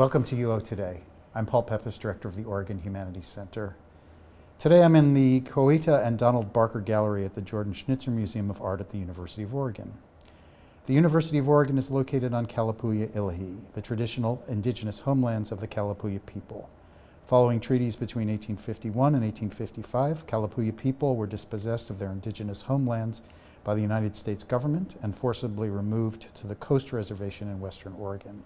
Welcome to UO Today. I'm Paul Peppis, Director of the Oregon Humanities Center. Today I'm in the Coeta and Donald Barker Gallery at the Jordan Schnitzer Museum of Art at the University of Oregon. The University of Oregon is located on Kalapuya Ilahi, the traditional indigenous homelands of the Kalapuya people. Following treaties between 1851 and 1855, Kalapuya people were dispossessed of their indigenous homelands by the United States government and forcibly removed to the Coast Reservation in western Oregon.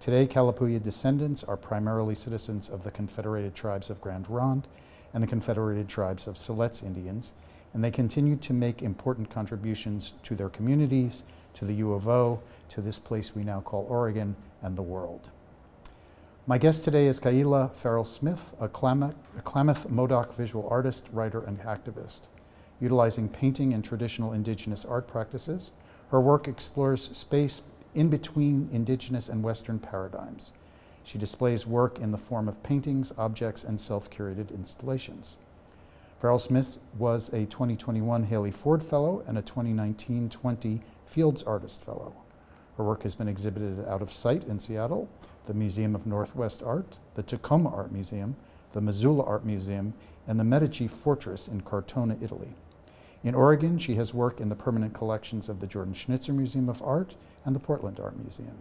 Today, Kalapuya descendants are primarily citizens of the Confederated Tribes of Grand Ronde and the Confederated Tribes of Siletz Indians, and they continue to make important contributions to their communities, to the U of O, to this place we now call Oregon, and the world. My guest today is Kaila Farrell Smith, a Klamath, a Klamath Modoc visual artist, writer, and activist. Utilizing painting and traditional indigenous art practices, her work explores space in between indigenous and Western paradigms. She displays work in the form of paintings, objects, and self curated installations. Farrell Smith was a 2021 Hallie Ford Fellow and a 2019 20 Fields Artist Fellow. Her work has been exhibited out of sight in Seattle, the Museum of Northwest Art, the Tacoma Art Museum, the Missoula Art Museum, and the Medici Fortress in Cortona, Italy. In Oregon, she has worked in the permanent collections of the Jordan Schnitzer Museum of Art and the Portland Art Museum.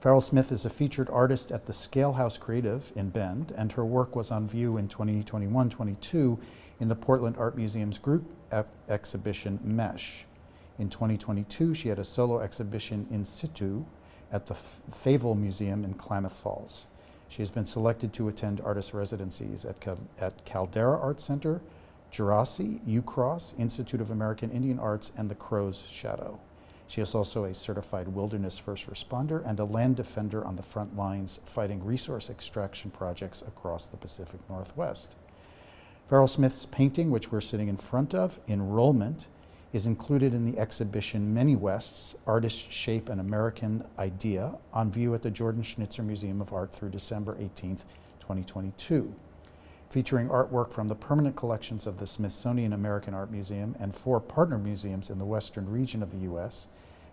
Farrell Smith is a featured artist at the Scale House Creative in Bend, and her work was on view in 2021 22 in the Portland Art Museum's group exhibition Mesh. In 2022, she had a solo exhibition in situ at the Favell Museum in Klamath Falls. She has been selected to attend artist residencies at, Cal- at Caldera Art Center, Djerassi, UCross, Institute of American Indian Arts, and the Crow's Shadow. She is also a certified wilderness first responder and a land defender on the front lines fighting resource extraction projects across the Pacific Northwest. Farrell Smith's painting, which we're sitting in front of, Enrollment, is included in the exhibition Many Wests Artists Shape an American Idea on view at the Jordan Schnitzer Museum of Art through December 18, 2022. Featuring artwork from the permanent collections of the Smithsonian American Art Museum and four partner museums in the western region of the U.S.,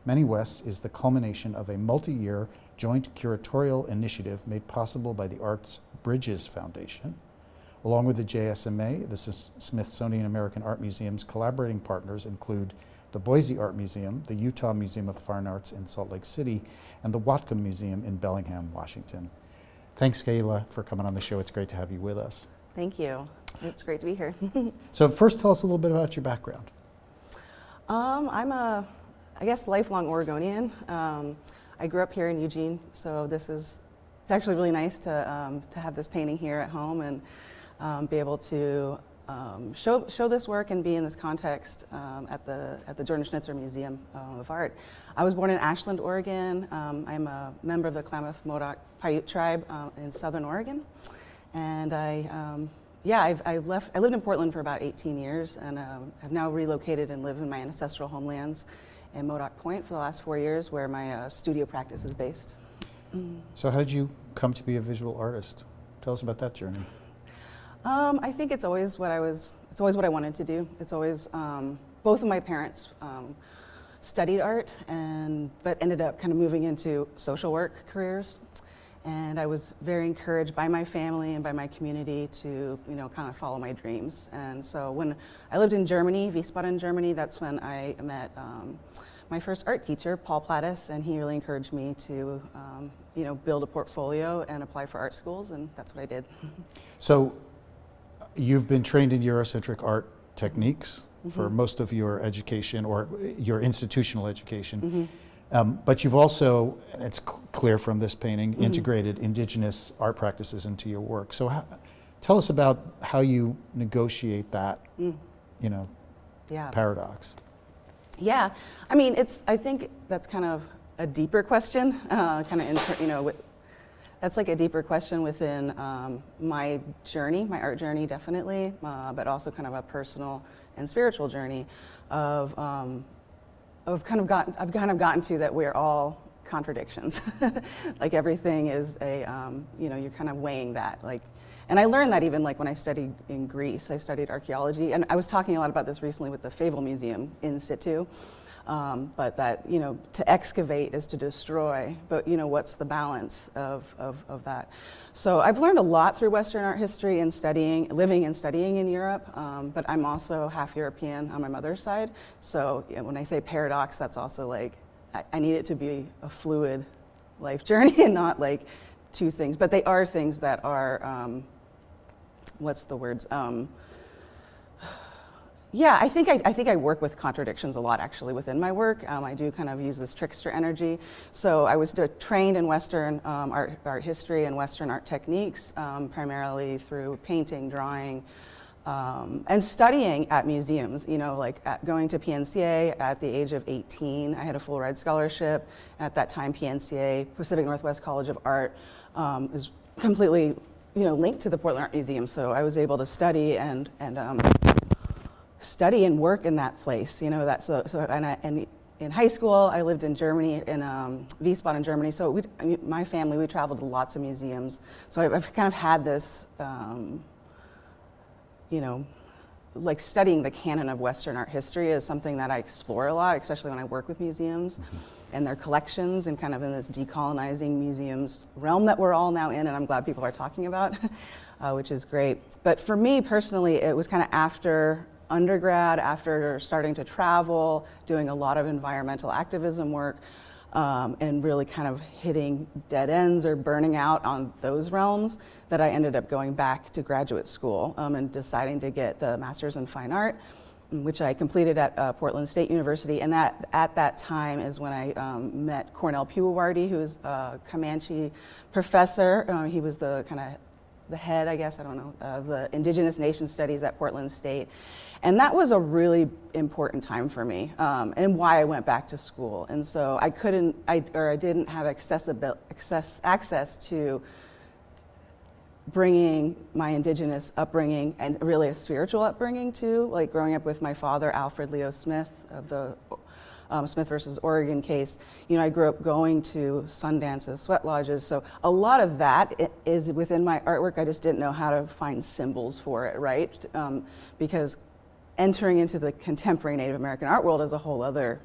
Many Wests is the culmination of a multi year joint curatorial initiative made possible by the Arts Bridges Foundation Along with the JSMA, the Smithsonian American Art Museum's collaborating partners include the Boise Art Museum, the Utah Museum of Fine Arts in Salt Lake City, and the Whatcom Museum in Bellingham, Washington. Thanks, Kaila, for coming on the show. It's great to have you with us. Thank you. It's great to be here. so, first, tell us a little bit about your background. Um, I'm a, I guess, lifelong Oregonian. Um, I grew up here in Eugene, so this is, it's actually really nice to, um, to have this painting here at home and um, be able to um, show, show this work and be in this context um, at, the, at the Jordan Schnitzer Museum uh, of Art. I was born in Ashland, Oregon. Um, I'm a member of the Klamath Modoc Paiute tribe uh, in southern Oregon. And I, um, yeah, I've, I, left, I lived in Portland for about 18 years and um, have now relocated and live in my ancestral homelands in Modoc Point for the last four years where my uh, studio practice is based. So how did you come to be a visual artist? Tell us about that journey. Um, I think it's always what I was. It's always what I wanted to do. It's always um, both of my parents um, studied art, and but ended up kind of moving into social work careers. And I was very encouraged by my family and by my community to, you know, kind of follow my dreams. And so when I lived in Germany, Wiesbaden, Germany, that's when I met um, my first art teacher, Paul Plattis, and he really encouraged me to, um, you know, build a portfolio and apply for art schools, and that's what I did. So you've been trained in Eurocentric art techniques mm-hmm. for most of your education or your institutional education. Mm-hmm. Um, but you've also, it's cl- clear from this painting, mm-hmm. integrated indigenous art practices into your work. So, how, tell us about how you negotiate that, mm. you know, yeah. paradox. Yeah, I mean, it's. I think that's kind of a deeper question, uh, kind of, inter- you know, that's like a deeper question within um, my journey, my art journey, definitely, uh, but also kind of a personal and spiritual journey of, um, of kind of gotten, I've kind of gotten to that we're all contradictions. like everything is a, um, you know, you're kind of weighing that. Like, and I learned that even like when I studied in Greece, I studied archaeology, and I was talking a lot about this recently with the Favell Museum in situ. Um, but that, you know, to excavate is to destroy. But, you know, what's the balance of, of, of that? So I've learned a lot through Western art history and studying, living and studying in Europe. Um, but I'm also half European on my mother's side. So you know, when I say paradox, that's also like, I, I need it to be a fluid life journey and not like two things. But they are things that are, um, what's the words? Um, yeah, I think I, I, think I work with contradictions a lot actually within my work. Um, I do kind of use this trickster energy. So I was trained in Western um, art, art, history and Western art techniques, um, primarily through painting, drawing, um, and studying at museums. You know, like at, going to PNCA at the age of 18. I had a full ride scholarship. At that time, PNCA, Pacific Northwest College of Art, um, is completely you know linked to the Portland Art Museum. So I was able to study and and um, study and work in that place. You know that so so and I, and in high school I lived in Germany in um, Wiesbaden, Germany. So we, my family we traveled to lots of museums. So I've, I've kind of had this, um, you know, like studying the canon of Western art history is something that I explore a lot, especially when I work with museums and their collections and kind of in this decolonizing museums realm that we're all now in, and I'm glad people are talking about, uh, which is great. But for me personally, it was kind of after undergrad, after starting to travel, doing a lot of environmental activism work, um, and really kind of hitting dead ends or burning out on those realms, that I ended up going back to graduate school um, and deciding to get the Master's in Fine Art, which I completed at uh, Portland State University. And that, at that time is when I um, met Cornel Pewewardy, who's a Comanche professor. Uh, he was the kind of the head, I guess, I don't know, of the Indigenous Nation Studies at Portland State. And that was a really important time for me um, and why I went back to school. And so I couldn't, I, or I didn't have accessible, access, access to bringing my indigenous upbringing and really a spiritual upbringing too, like growing up with my father, Alfred Leo Smith of the um, Smith versus Oregon case, you know, I grew up going to sun dances, sweat lodges. So a lot of that is within my artwork. I just didn't know how to find symbols for it, right? Um, because entering into the contemporary Native American art world is a whole other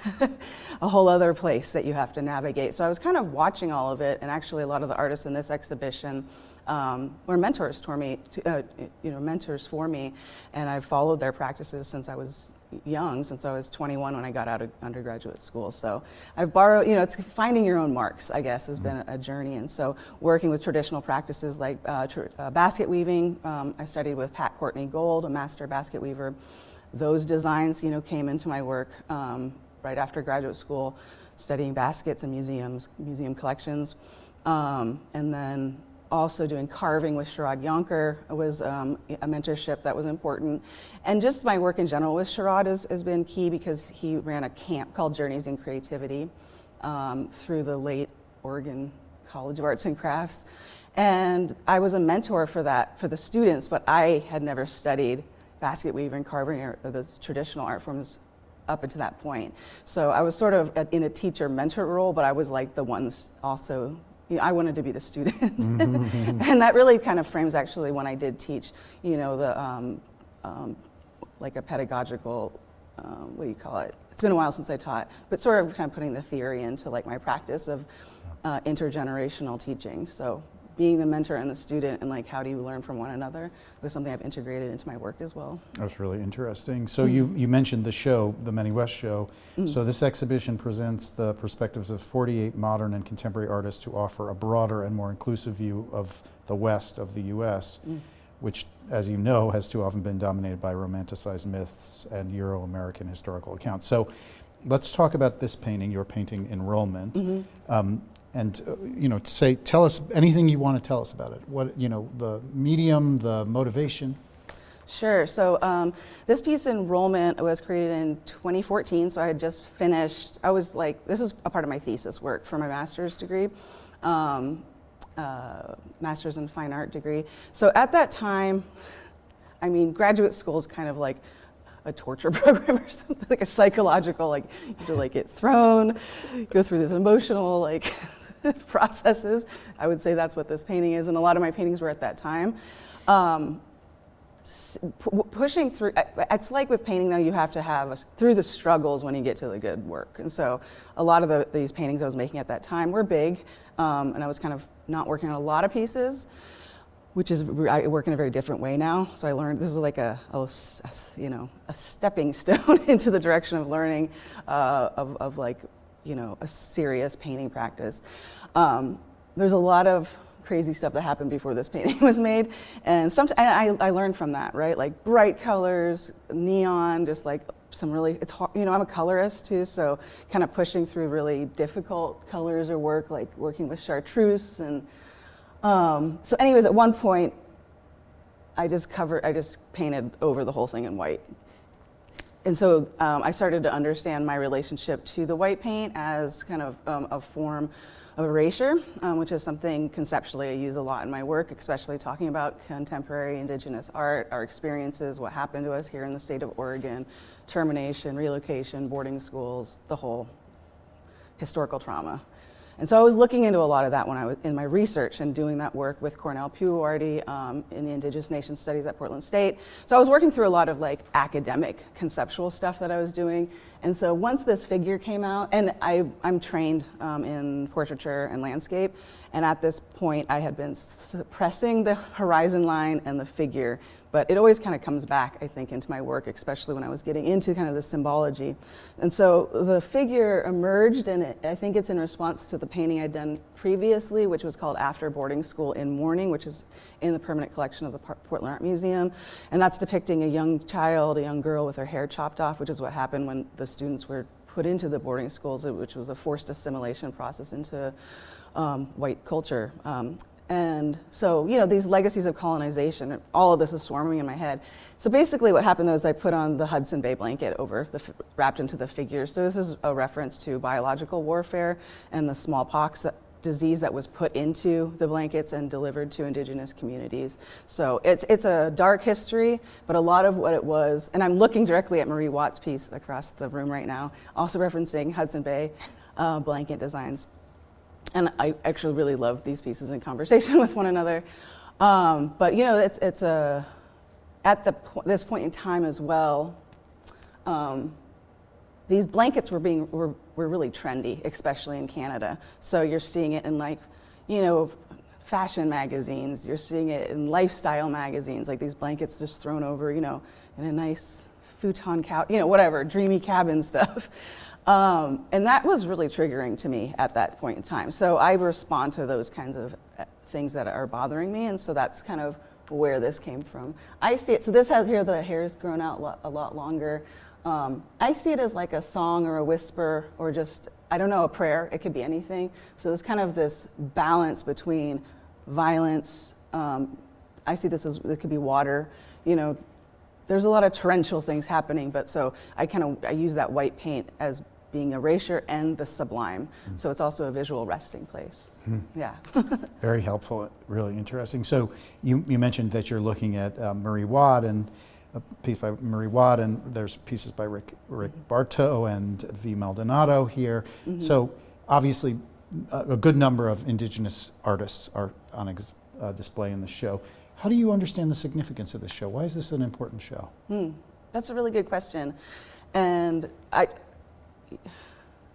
a whole other place that you have to navigate. So I was kind of watching all of it, and actually, a lot of the artists in this exhibition um, were mentors for me, to, uh, you know, mentors for me, and I've followed their practices since I was young since I was 21 when I got out of undergraduate school. So I've borrowed, you know, it's finding your own marks, I guess, has been a, journey. And so working with traditional practices like uh, tr- uh, basket weaving, um, I studied with Pat Courtney Gold, a master basket weaver. Those designs, you know, came into my work um, right after graduate school, studying baskets and museums, museum collections. Um, and then also doing carving with Shirod Younker was um, a mentorship that was important. And just my work in general with Sherrod has, has been key because he ran a camp called Journeys in Creativity um, through the late Oregon College of Arts and Crafts. And I was a mentor for that, for the students, but I had never studied basket weaving, carving, or those traditional art forms up until that point. So I was sort of in a teacher mentor role, but I was like the ones also you know, I wanted to be the student. Mm-hmm. and that really kind of frames actually when I did teach, you know, the um, um, like a pedagogical, um, what do you call it? It's been a while since I taught, but sort of kind of putting the theory into like my practice of uh, intergenerational teaching. So being the mentor and the student and like how do you learn from one another was something I've integrated into my work as well. That's really interesting. So mm-hmm. you, you mentioned the show, the Many West show. Mm-hmm. So this exhibition presents the perspectives of 48 modern and contemporary artists to offer a broader and more inclusive view of the West of the U.S., mm-hmm. which, as you know, has too often been dominated by romanticized myths and Euro-American historical accounts. So let's talk about this painting, your painting Enrollment. Mm-hmm. Um, and uh, you know say tell us anything you want to tell us about it. What you know the medium the motivation. Sure. So um, this piece enrollment was created in 2014 so i had just finished i was like this was a part of my thesis work for my master's degree um, uh, master's in fine art degree. So at that time i mean graduate school is kind of like a torture program or something like a psychological like you have to like get thrown go through this emotional like processes. I would say that's what this painting is, and a lot of my paintings were at that time. Um, pushing through it's like with painting though you have to have a, through the struggles when you get to the good work and so a lot of the, these paintings i was making at that time were big um, and i was kind of not working on a lot of pieces which is I work in a very different way now. So I learned this is like a, a you know a stepping stone into the direction of learning uh, of, of like you know a serious painting practice. Um, there's a lot of crazy stuff that happened before this painting was made, and some I, I learned from that right like bright colors, neon, just like some really it's hard you know i'm a colorist too so kind of pushing through really difficult colors or work like working with chartreuse and um, so, anyways, at one point, I just covered, I just painted over the whole thing in white. And so um, I started to understand my relationship to the white paint as kind of um, a form of erasure, um, which is something conceptually I use a lot in my work, especially talking about contemporary indigenous art, our experiences, what happened to us here in the state of Oregon, termination, relocation, boarding schools, the whole historical trauma. And so I was looking into a lot of that when I was in my research and doing that work with Cornel Pewewardy um, in the Indigenous Nation Studies at Portland State. So I was working through a lot of like academic conceptual stuff that I was doing. And so once this figure came out, and I, I'm trained um, in portraiture and landscape, and at this point I had been suppressing the horizon line and the figure but it always kind of comes back, I think, into my work, especially when I was getting into kind of the symbology. And so the figure emerged, and it, I think it's in response to the painting I'd done previously, which was called After Boarding School in Mourning, which is in the permanent collection of the Portland Art Museum. And that's depicting a young child, a young girl with her hair chopped off, which is what happened when the students were put into the boarding schools, which was a forced assimilation process into um, white culture. Um, and so, you know, these legacies of colonization, all of this is swarming in my head. So basically, what happened though is I put on the Hudson Bay blanket over, the, wrapped into the figure. So this is a reference to biological warfare and the smallpox that, disease that was put into the blankets and delivered to indigenous communities. So it's, it's a dark history, but a lot of what it was, and I'm looking directly at Marie Watt's piece across the room right now, also referencing Hudson Bay uh, blanket designs and I actually really love these pieces in conversation with one another. Um, but you know, it's, it's a, at the po- this point in time as well, um, these blankets were being were, were really trendy, especially in Canada. So you're seeing it in like, you know, fashion magazines. You're seeing it in lifestyle magazines, like these blankets just thrown over, you know, in a nice futon couch, you know, whatever, dreamy cabin stuff. Um, and that was really triggering to me at that point in time. So I respond to those kinds of uh, things that are bothering me, and so that's kind of where this came from. I see it, so this has here the hair's grown out a lot longer. Um, I see it as like a song or a whisper or just, I don't know, a prayer. It could be anything. So there's kind of this balance between violence. Um, I see this as it could be water, you know, there's a lot of torrential things happening, but so I kind of I use that white paint as being erasure and the sublime. Mm. So it's also a visual resting place. Mm. Yeah. Very helpful, really interesting. So you, you mentioned that you're looking at uh, Marie Watt and a piece by Marie Watt, and there's pieces by Rick, Rick Bartow and V. Maldonado here. Mm-hmm. So obviously, a, a, good number of indigenous artists are on ex- uh, display in the show. How do you understand the significance of this show? Why is this an important show? Mm, that's a really good question. And I,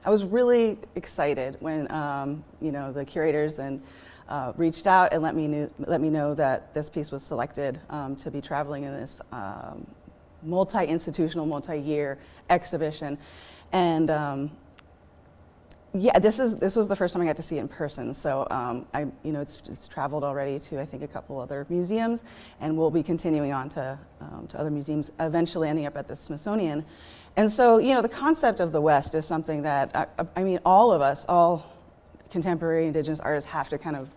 I was really excited when um, you know the curators and uh, reached out and let me knew, let me know that this piece was selected um, to be traveling in this um, multi-institutional, multi-year exhibition, and um, yeah, this is this was the first time I got to see it in person. So um, I, you know, it's it's traveled already to I think a couple other museums, and we'll be continuing on to um, to other museums, eventually ending up at the Smithsonian. And so, you know, the concept of the West is something that I, I mean, all of us, all contemporary Indigenous artists, have to kind of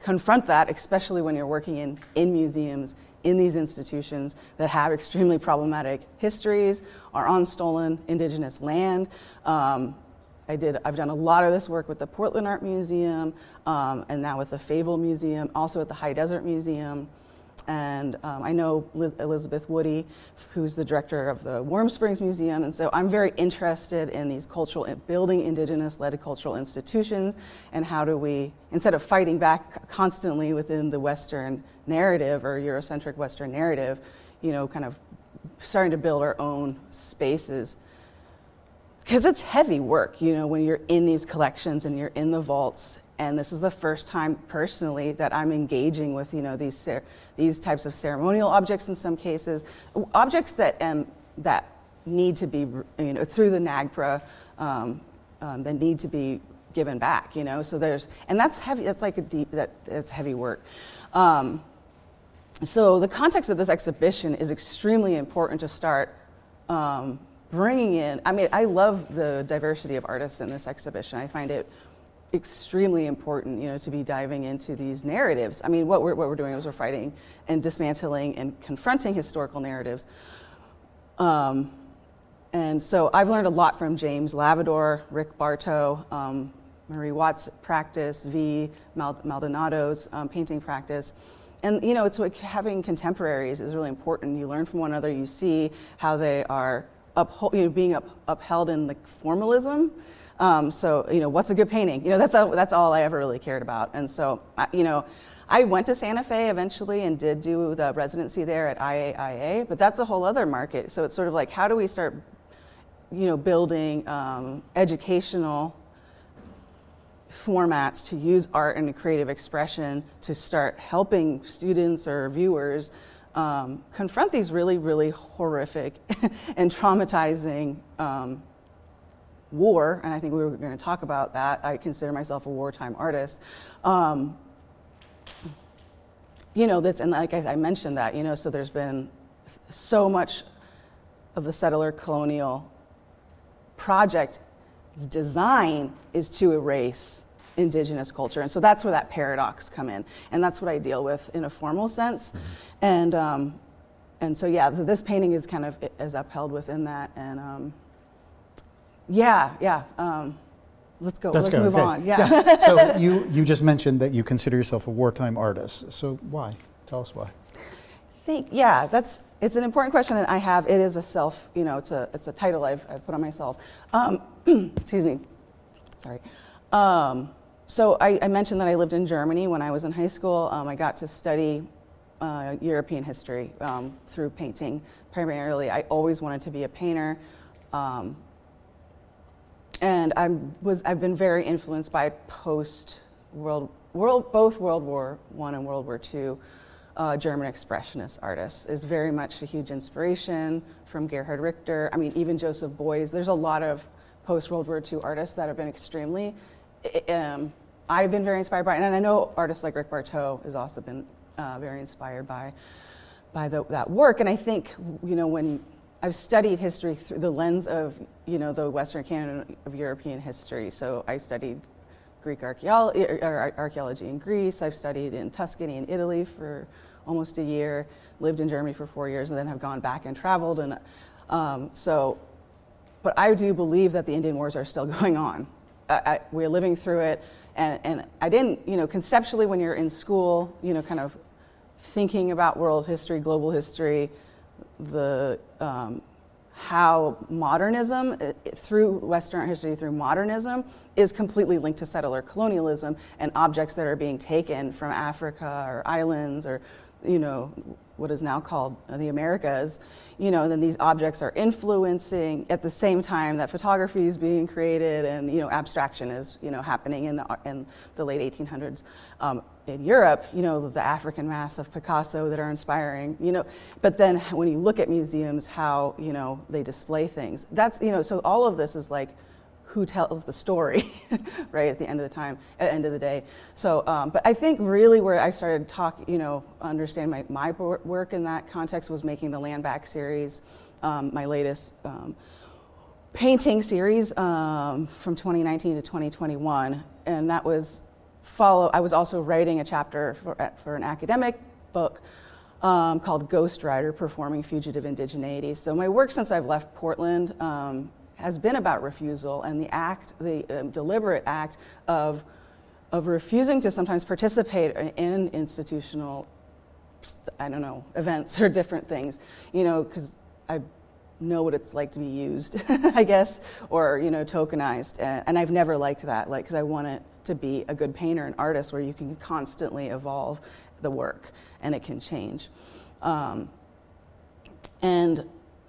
confront that, especially when you're working in in museums in these institutions that have extremely problematic histories, are on stolen indigenous land. Um, I did, I've done a lot of this work with the Portland Art Museum um, and now with the Favell Museum, also at the High Desert Museum. And um, I know Liz- Elizabeth Woody, who's the director of the Warm Springs Museum, and so I'm very interested in these cultural building indigenous-led cultural institutions, and how do we, instead of fighting back constantly within the Western narrative or Eurocentric Western narrative, you know, kind of starting to build our own spaces. Because it's heavy work, you know, when you're in these collections and you're in the vaults and this is the first time personally that I'm engaging with you know these these types of ceremonial objects in some cases, objects that um, that need to be you know through the NAGPRA um, um, that need to be given back. You know, so there's and that's heavy. That's like a deep that it's heavy work. Um, so the context of this exhibition is extremely important to start um, bringing in. I mean, I love the diversity of artists in this exhibition. I find it extremely important, you know, to be diving into these narratives. I mean, what we're, what we're doing is we're fighting and dismantling and confronting historical narratives. Um, and so I've learned a lot from James Lavadour, Rick Bartow, um, Marie Watts' practice, V. Maldonado's um, painting practice. And you know, it's like having contemporaries is really important. You learn from one another. You see how they are uphold, you know, being up, upheld in the formalism um, so, you know, what's a good painting? You know, that's, that's all I ever really cared about. And so, you know, I went to Santa Fe eventually and did do the residency there at IAIA, but that's a whole other market. So it's sort of like, how do we start, you know, building um, educational formats to use art and creative expression to start helping students or viewers um, confront these really, really horrific and traumatizing um, war, and I think we were going to talk about that. I consider myself a wartime artist. Um, you know, that's, and like I, I mentioned that, you know, so there's been so much of the settler colonial project design is to erase indigenous culture. And so that's where that paradox come in. And that's what I deal with in a formal sense. And, um, and so, yeah, this painting is kind of is upheld within that. And, um, yeah, yeah. Um, let's go. That's let's good. move okay. on. Yeah. yeah. so you you just mentioned that you consider yourself a wartime artist. So why? Tell us why. Think yeah, that's it's an important question, and I have it is a self. You know, it's a it's a title I've, I've put on myself. Um, excuse me. Sorry. Um, so I, I, mentioned that I lived in Germany when I was in high school. Um, I got to study uh, European history um, through painting primarily. I always wanted to be a painter. Um, and I was I've been very influenced by post world world both World War One and World War Two uh, German expressionist artists is very much a huge inspiration from Gerhard Richter. I mean, even Joseph Beuys. There's a lot of post World War II artists that have been extremely. Um, I've been very inspired by, and I know artists like Rick Bartow has also been uh, very inspired by by the, that work. And I think you know when I've studied history through the lens of, you know, the Western canon of European history. So I studied Greek archaeology, er, archaeology in Greece. I've studied in Tuscany in Italy for almost a year. Lived in Germany for four years, and then have gone back and traveled. And um, so, but I do believe that the Indian Wars are still going on. I, I, we're living through it, and, and I didn't, you know, conceptually when you're in school, you know, kind of thinking about world history, global history the um, how modernism uh, through Western art history through modernism is completely linked to settler colonialism and objects that are being taken from Africa or islands or you know what is now called the Americas, you know, then these objects are influencing at the same time that photography is being created and you know abstraction is you know happening in the in the late 1800s. Um, in Europe, you know, the African masks of Picasso that are inspiring, you know, but then when you look at museums, how, you know, they display things, that's, you know, so all of this is like, who tells the story, right, at the end of the time, at the end of the day. So, um, but I think really where I started to talk, you know, understand my, my work in that context was making the Land Back series, um, my latest um, painting series um, from 2019 to 2021. And that was follow, I was also writing a chapter for, for an academic book um, called Ghost Rider Performing Fugitive Indigeneity. So, my work since I've left Portland um, has been about refusal and the act, the um, deliberate act of, of refusing to sometimes participate in institutional I don't know, events or different things, you know, because I know what it's like to be used, I guess, or, you know, tokenized. And, and I've never liked that, like, because I want it to be a good painter and artist where you can constantly evolve the work and it can change. Um, and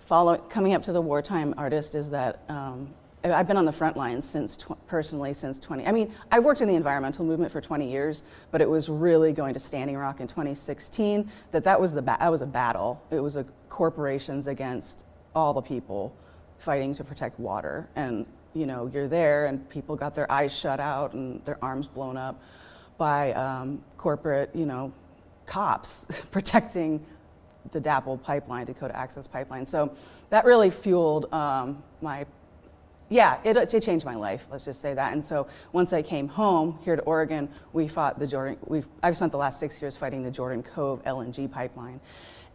follow, coming up to the wartime artist is that um, I've been on the front lines since tw- personally since 20. I mean, I've worked in the environmental movement for 20 years, but it was really going to Standing Rock in 2016 that that was the ba- that was a battle. It was a corporations against all the people fighting to protect water, and you know you're there, and people got their eyes shut out and their arms blown up by um, corporate, you know, cops protecting the DAPL pipeline, Dakota Access Pipeline. So that really fueled um, my yeah, it, it, changed my life. Let's just say that. And so once I came home here to Oregon, we fought the Jordan. we I've spent the last six years fighting the Jordan Cove LNG pipeline,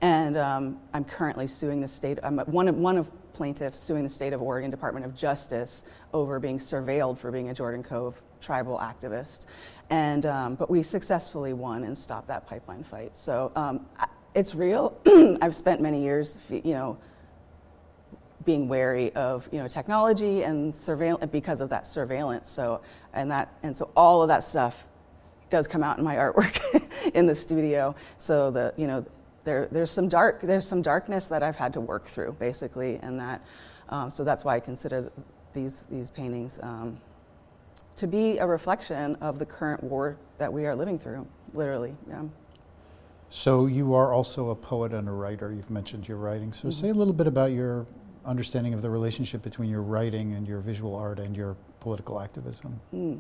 and um, I'm currently suing the state. I'm one of one of plaintiffs suing the state of Oregon Department of Justice over being surveilled for being a Jordan Cove tribal activist. And um, but we successfully won and stopped that pipeline fight. So um, it's real. I've spent many years, you know being wary of you know technology and surveillance because of that surveillance. So and that and so all of that stuff does come out in my artwork in the studio. So the you know there there's some dark there's some darkness that I've had to work through basically, and that um, so that's why I consider these these paintings. Um, to be a reflection of the current war that we are living through, literally. Yeah. So you are also a poet and a writer. You've mentioned your writing. So mm-hmm. say a little bit about your understanding of the relationship between your writing and your visual art and your political activism? Mm.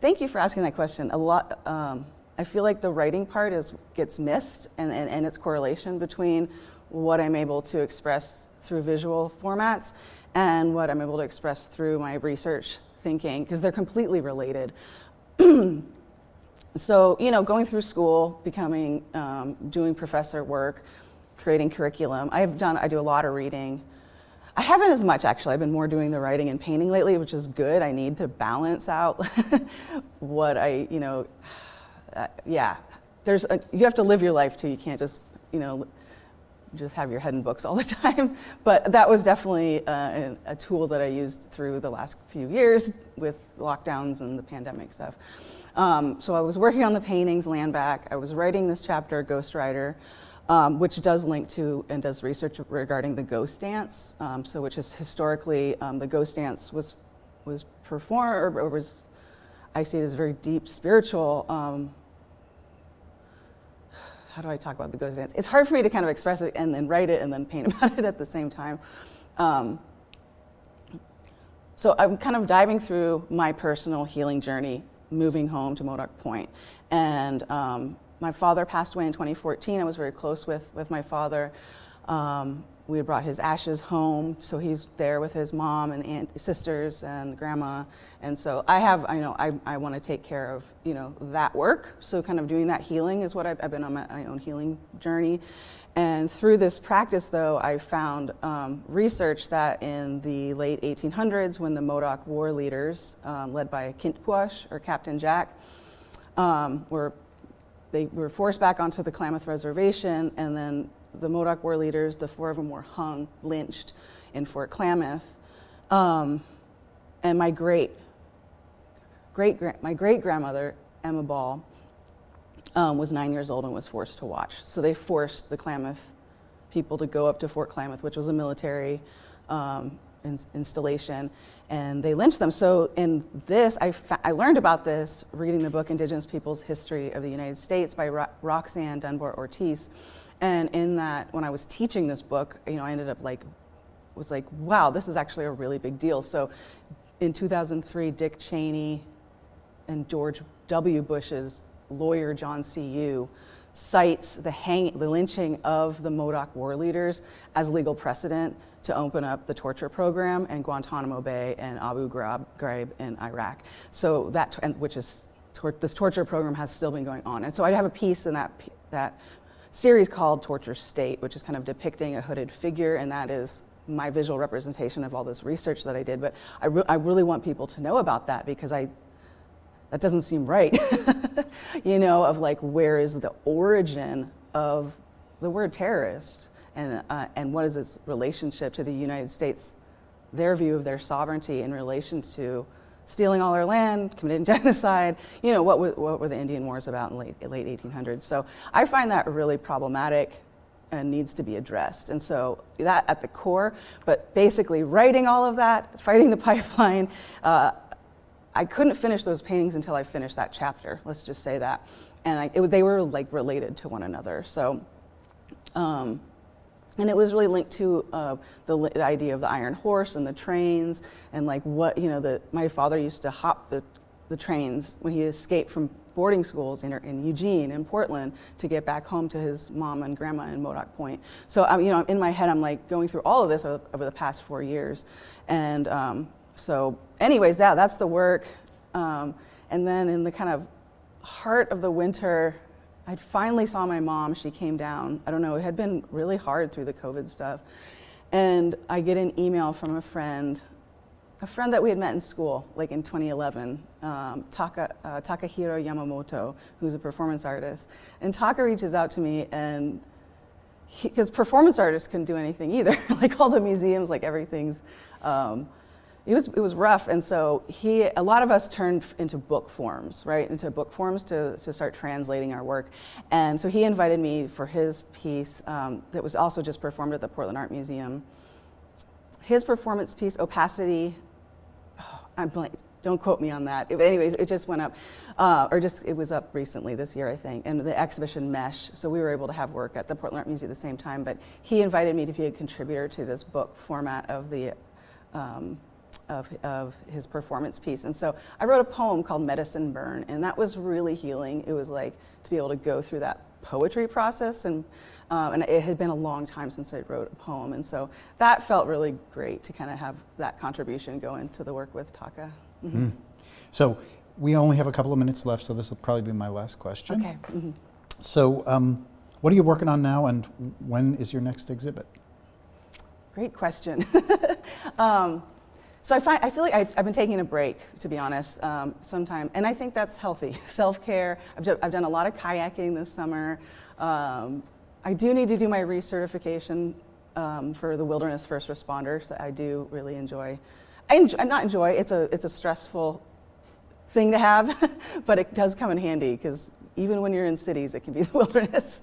Thank you for asking that question. A lot. Um, I feel like the writing part is gets missed, and, and, and its correlation between what I'm able to express through visual formats and what I'm able to express through my research thinking, because they're completely related. so, you know, going through school, becoming, um, doing professor work, creating curriculum, I've done, I do a lot of reading. I haven't as much actually. I've been more doing the writing and painting lately, which is good. I need to balance out what I, you know, uh, yeah. There's a, you have to live your life too. You can't just, you know, just have your head in books all the time. But that was definitely uh, a tool that I used through the last few years with lockdowns and the pandemic stuff. Um, so I was working on the paintings, Land Back. I was writing this chapter, Ghost Rider um, which does link to and does research regarding the ghost dance. Um, so, which is historically um, the ghost dance was was performed or, was I see it as very deep spiritual. How do I talk about the ghost dance? It's hard for me to kind of express it and then write it and then paint about it at the same time. Um, so I'm kind of diving through my personal healing journey, moving home to Modoc Point, and um, my father passed away in 2014. I was very close with, with my father. Um, we brought his ashes home, so he's there with his mom and aunt, sisters and grandma. And so I have, I know, I, I want to take care of, you know, that work. So kind of doing that healing is what I've, I've been on my, my, own healing journey. And through this practice, though, I found um, research that in the late 1800s, when the Modoc war leaders, um, led by Kintpuash or Captain Jack, um, were they were forced back onto the Klamath Reservation, and then the Modoc war leaders, the four of them were hung, lynched in Fort Klamath. Um, and my great, great, my great grandmother, Emma Ball, um, was nine years old and was forced to watch. So they forced the Klamath people to go up to Fort Klamath, which was a military um, in- installation, and they lynched them. So, in this, I, I learned about this reading the book Indigenous Peoples History of the United States by Ro- Roxanne Dunbar Ortiz. And in that, when I was teaching this book, you know, I ended up like, was like, wow, this is actually a really big deal. So, in 2003, Dick Cheney and George W. Bush's lawyer, John C. Yoo, cites the, hang- the lynching of the Modoc war leaders as legal precedent to open up the torture program in Guantanamo Bay and Abu Ghraib in Iraq. So that, which is, tor- this torture program has still been going on. And so I have a piece in that, that series called Torture State, which is kind of depicting a hooded figure, and that is my visual representation of all this research that I did. But I, re- I really want people to know about that because I, that doesn't seem right, you know, of like where is the origin of the word terrorist and, uh, and what is its relationship to the United States, their view of their sovereignty in relation to stealing all our land, committing genocide. You know, what, what were the Indian Wars about in late, late 1800s? So I find that really problematic and needs to be addressed. And so that at the core, but basically writing all of that, fighting the pipeline, uh, I couldn't finish those paintings until I finished that chapter. Let's just say that, and I, it, they were like related to one another. So, um, and it was really linked to uh, the, the, idea of the iron horse and the trains, and like what you know. The, my father used to hop the the trains when he escaped from boarding schools in, in, Eugene and Portland to get back home to his mom and grandma in Modoc Point. So, you know, in my head, I'm like going through all of this over, over the past four years. And um, so, anyways, that, that's the work. Um, and then in the kind of heart of the winter, I finally saw my mom. She came down. I don't know, it had been really hard through the COVID stuff. And I get an email from a friend a friend that we had met in school, like in 2011, um, Taka, uh, Takahiro Yamamoto, who's a performance artist. And Taka reaches out to me, and because performance artists couldn't do anything either, like all the museums, like everything's. Um, it was, it was rough, and so he, a lot of us turned into book forms, right, into book forms to, to start translating our work. And so he invited me for his piece um, that was also just performed at the Portland Art Museum his performance piece, Opacity, I'm blank. Don't quote me on that. It, anyways, it just went up, uh, or just it was up recently this year, I think. And the exhibition Mesh. So we were able to have work at the Portland Art Museum at the same time. But he invited me to be a contributor to this book format of the. Um, of, of his performance piece. And so I wrote a poem called Medicine Burn, and that was really healing. It was like to be able to go through that poetry process and um, and it had been a long time since I wrote a poem, and so that felt really great to kind of have that contribution go into the work with Taka. Mm-hmm. Mm. So we only have a couple of minutes left, so this will probably be my last question. Okay. Mm-hmm. So, um, what are you working on now, and when is your next exhibit? Great question. um, so I, find, I feel like I, have been taking a break, to be honest, um, sometime, and I think that's healthy. Self care. I've, I've, done a lot of kayaking this summer. Um, I do need to do my recertification um, for the wilderness first responders that I do really enjoy. I enjoy, not enjoy, it's a, it's a stressful thing to have, but it does come in handy because even when you're in cities, it can be the wilderness.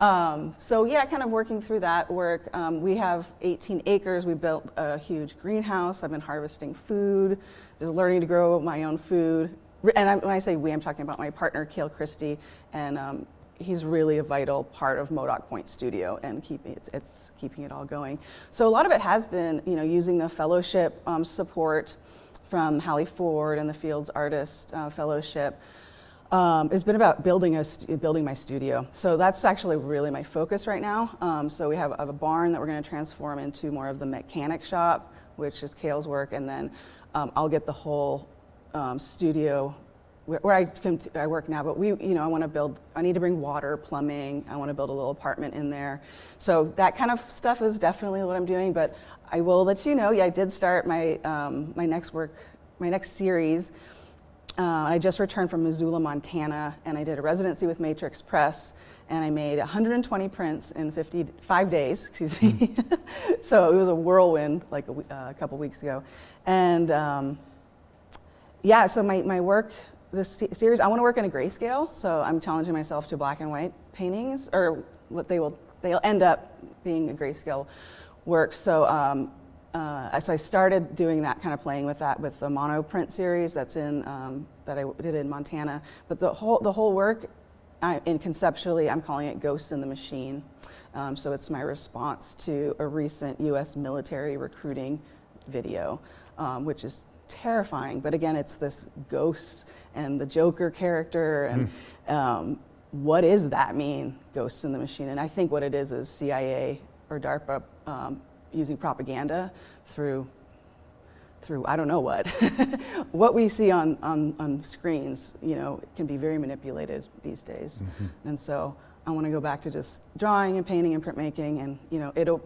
Um, so yeah, kind of working through that work. Um, we have 18 acres. We built a huge greenhouse. I've been harvesting food, just learning to grow my own food. And I, when I say we, I'm talking about my partner, Kale Christie, and um, he's really a vital part of Modoc Point Studio and keeping it's, it's, keeping it all going. So a lot of it has been, you know, using the fellowship um, support from Hallie Ford and the Fields Artist uh, Fellowship. Um, it's been about building a st- building my studio. So that's actually really my focus right now. Um, so we have, have, a barn that we're going to transform into more of the mechanic shop, which is Kale's work, and then um, I'll get the whole um, studio where I, I work now, but we, you know, I want to build, I need to bring water, plumbing, I want to build a little apartment in there. So that kind of stuff is definitely what I'm doing, but I will let you know, yeah, I did start my, um, my next work, my next series. Uh, I just returned from Missoula, Montana, and I did a residency with Matrix Press, and I made 120 prints in 55 days, excuse me. Hmm. so it was a whirlwind like a, uh, a couple weeks ago. And um, yeah, so my, my work this series, I want to work in a grayscale, so I'm challenging myself to black and white paintings, or what they will they'll end up being a grayscale work. So, um, uh, so I started doing that, kind of playing with that with the mono print series that's in um, that I did in Montana. But the whole the whole work, I, in conceptually, I'm calling it Ghosts in the Machine. Um, so it's my response to a recent U.S. military recruiting video, um, which is terrifying. But again, it's this ghosts and the Joker character and mm. um, what does that mean, ghosts in the machine? And I think what it is is CIA or DARPA um, using propaganda through through I don't know what. what we see on, on, on screens, you know, can be very manipulated these days. Mm-hmm. And so I want to go back to just drawing and painting and printmaking, and you know, it'll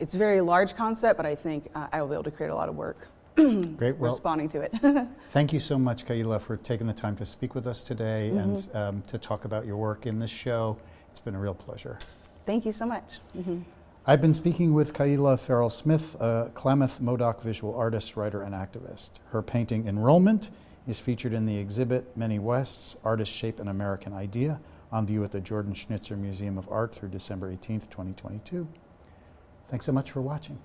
it's a very large concept, but I think uh, I will be able to create a lot of work. Great. Well, responding to it. thank you so much, Kaila, for taking the time to speak with us today mm-hmm. and um, to talk about your work in this show It's been a real pleasure. Thank you so much. hmm I've been speaking with Kaila Farrell Smith, a Klamath Modoc visual artist, writer, and activist. Her painting Enrollment is featured in the exhibit Many Wests Artists Shape an American Idea on view at the Jordan Schnitzer Museum of Art through December 18th, 2022. Thanks so much for watching.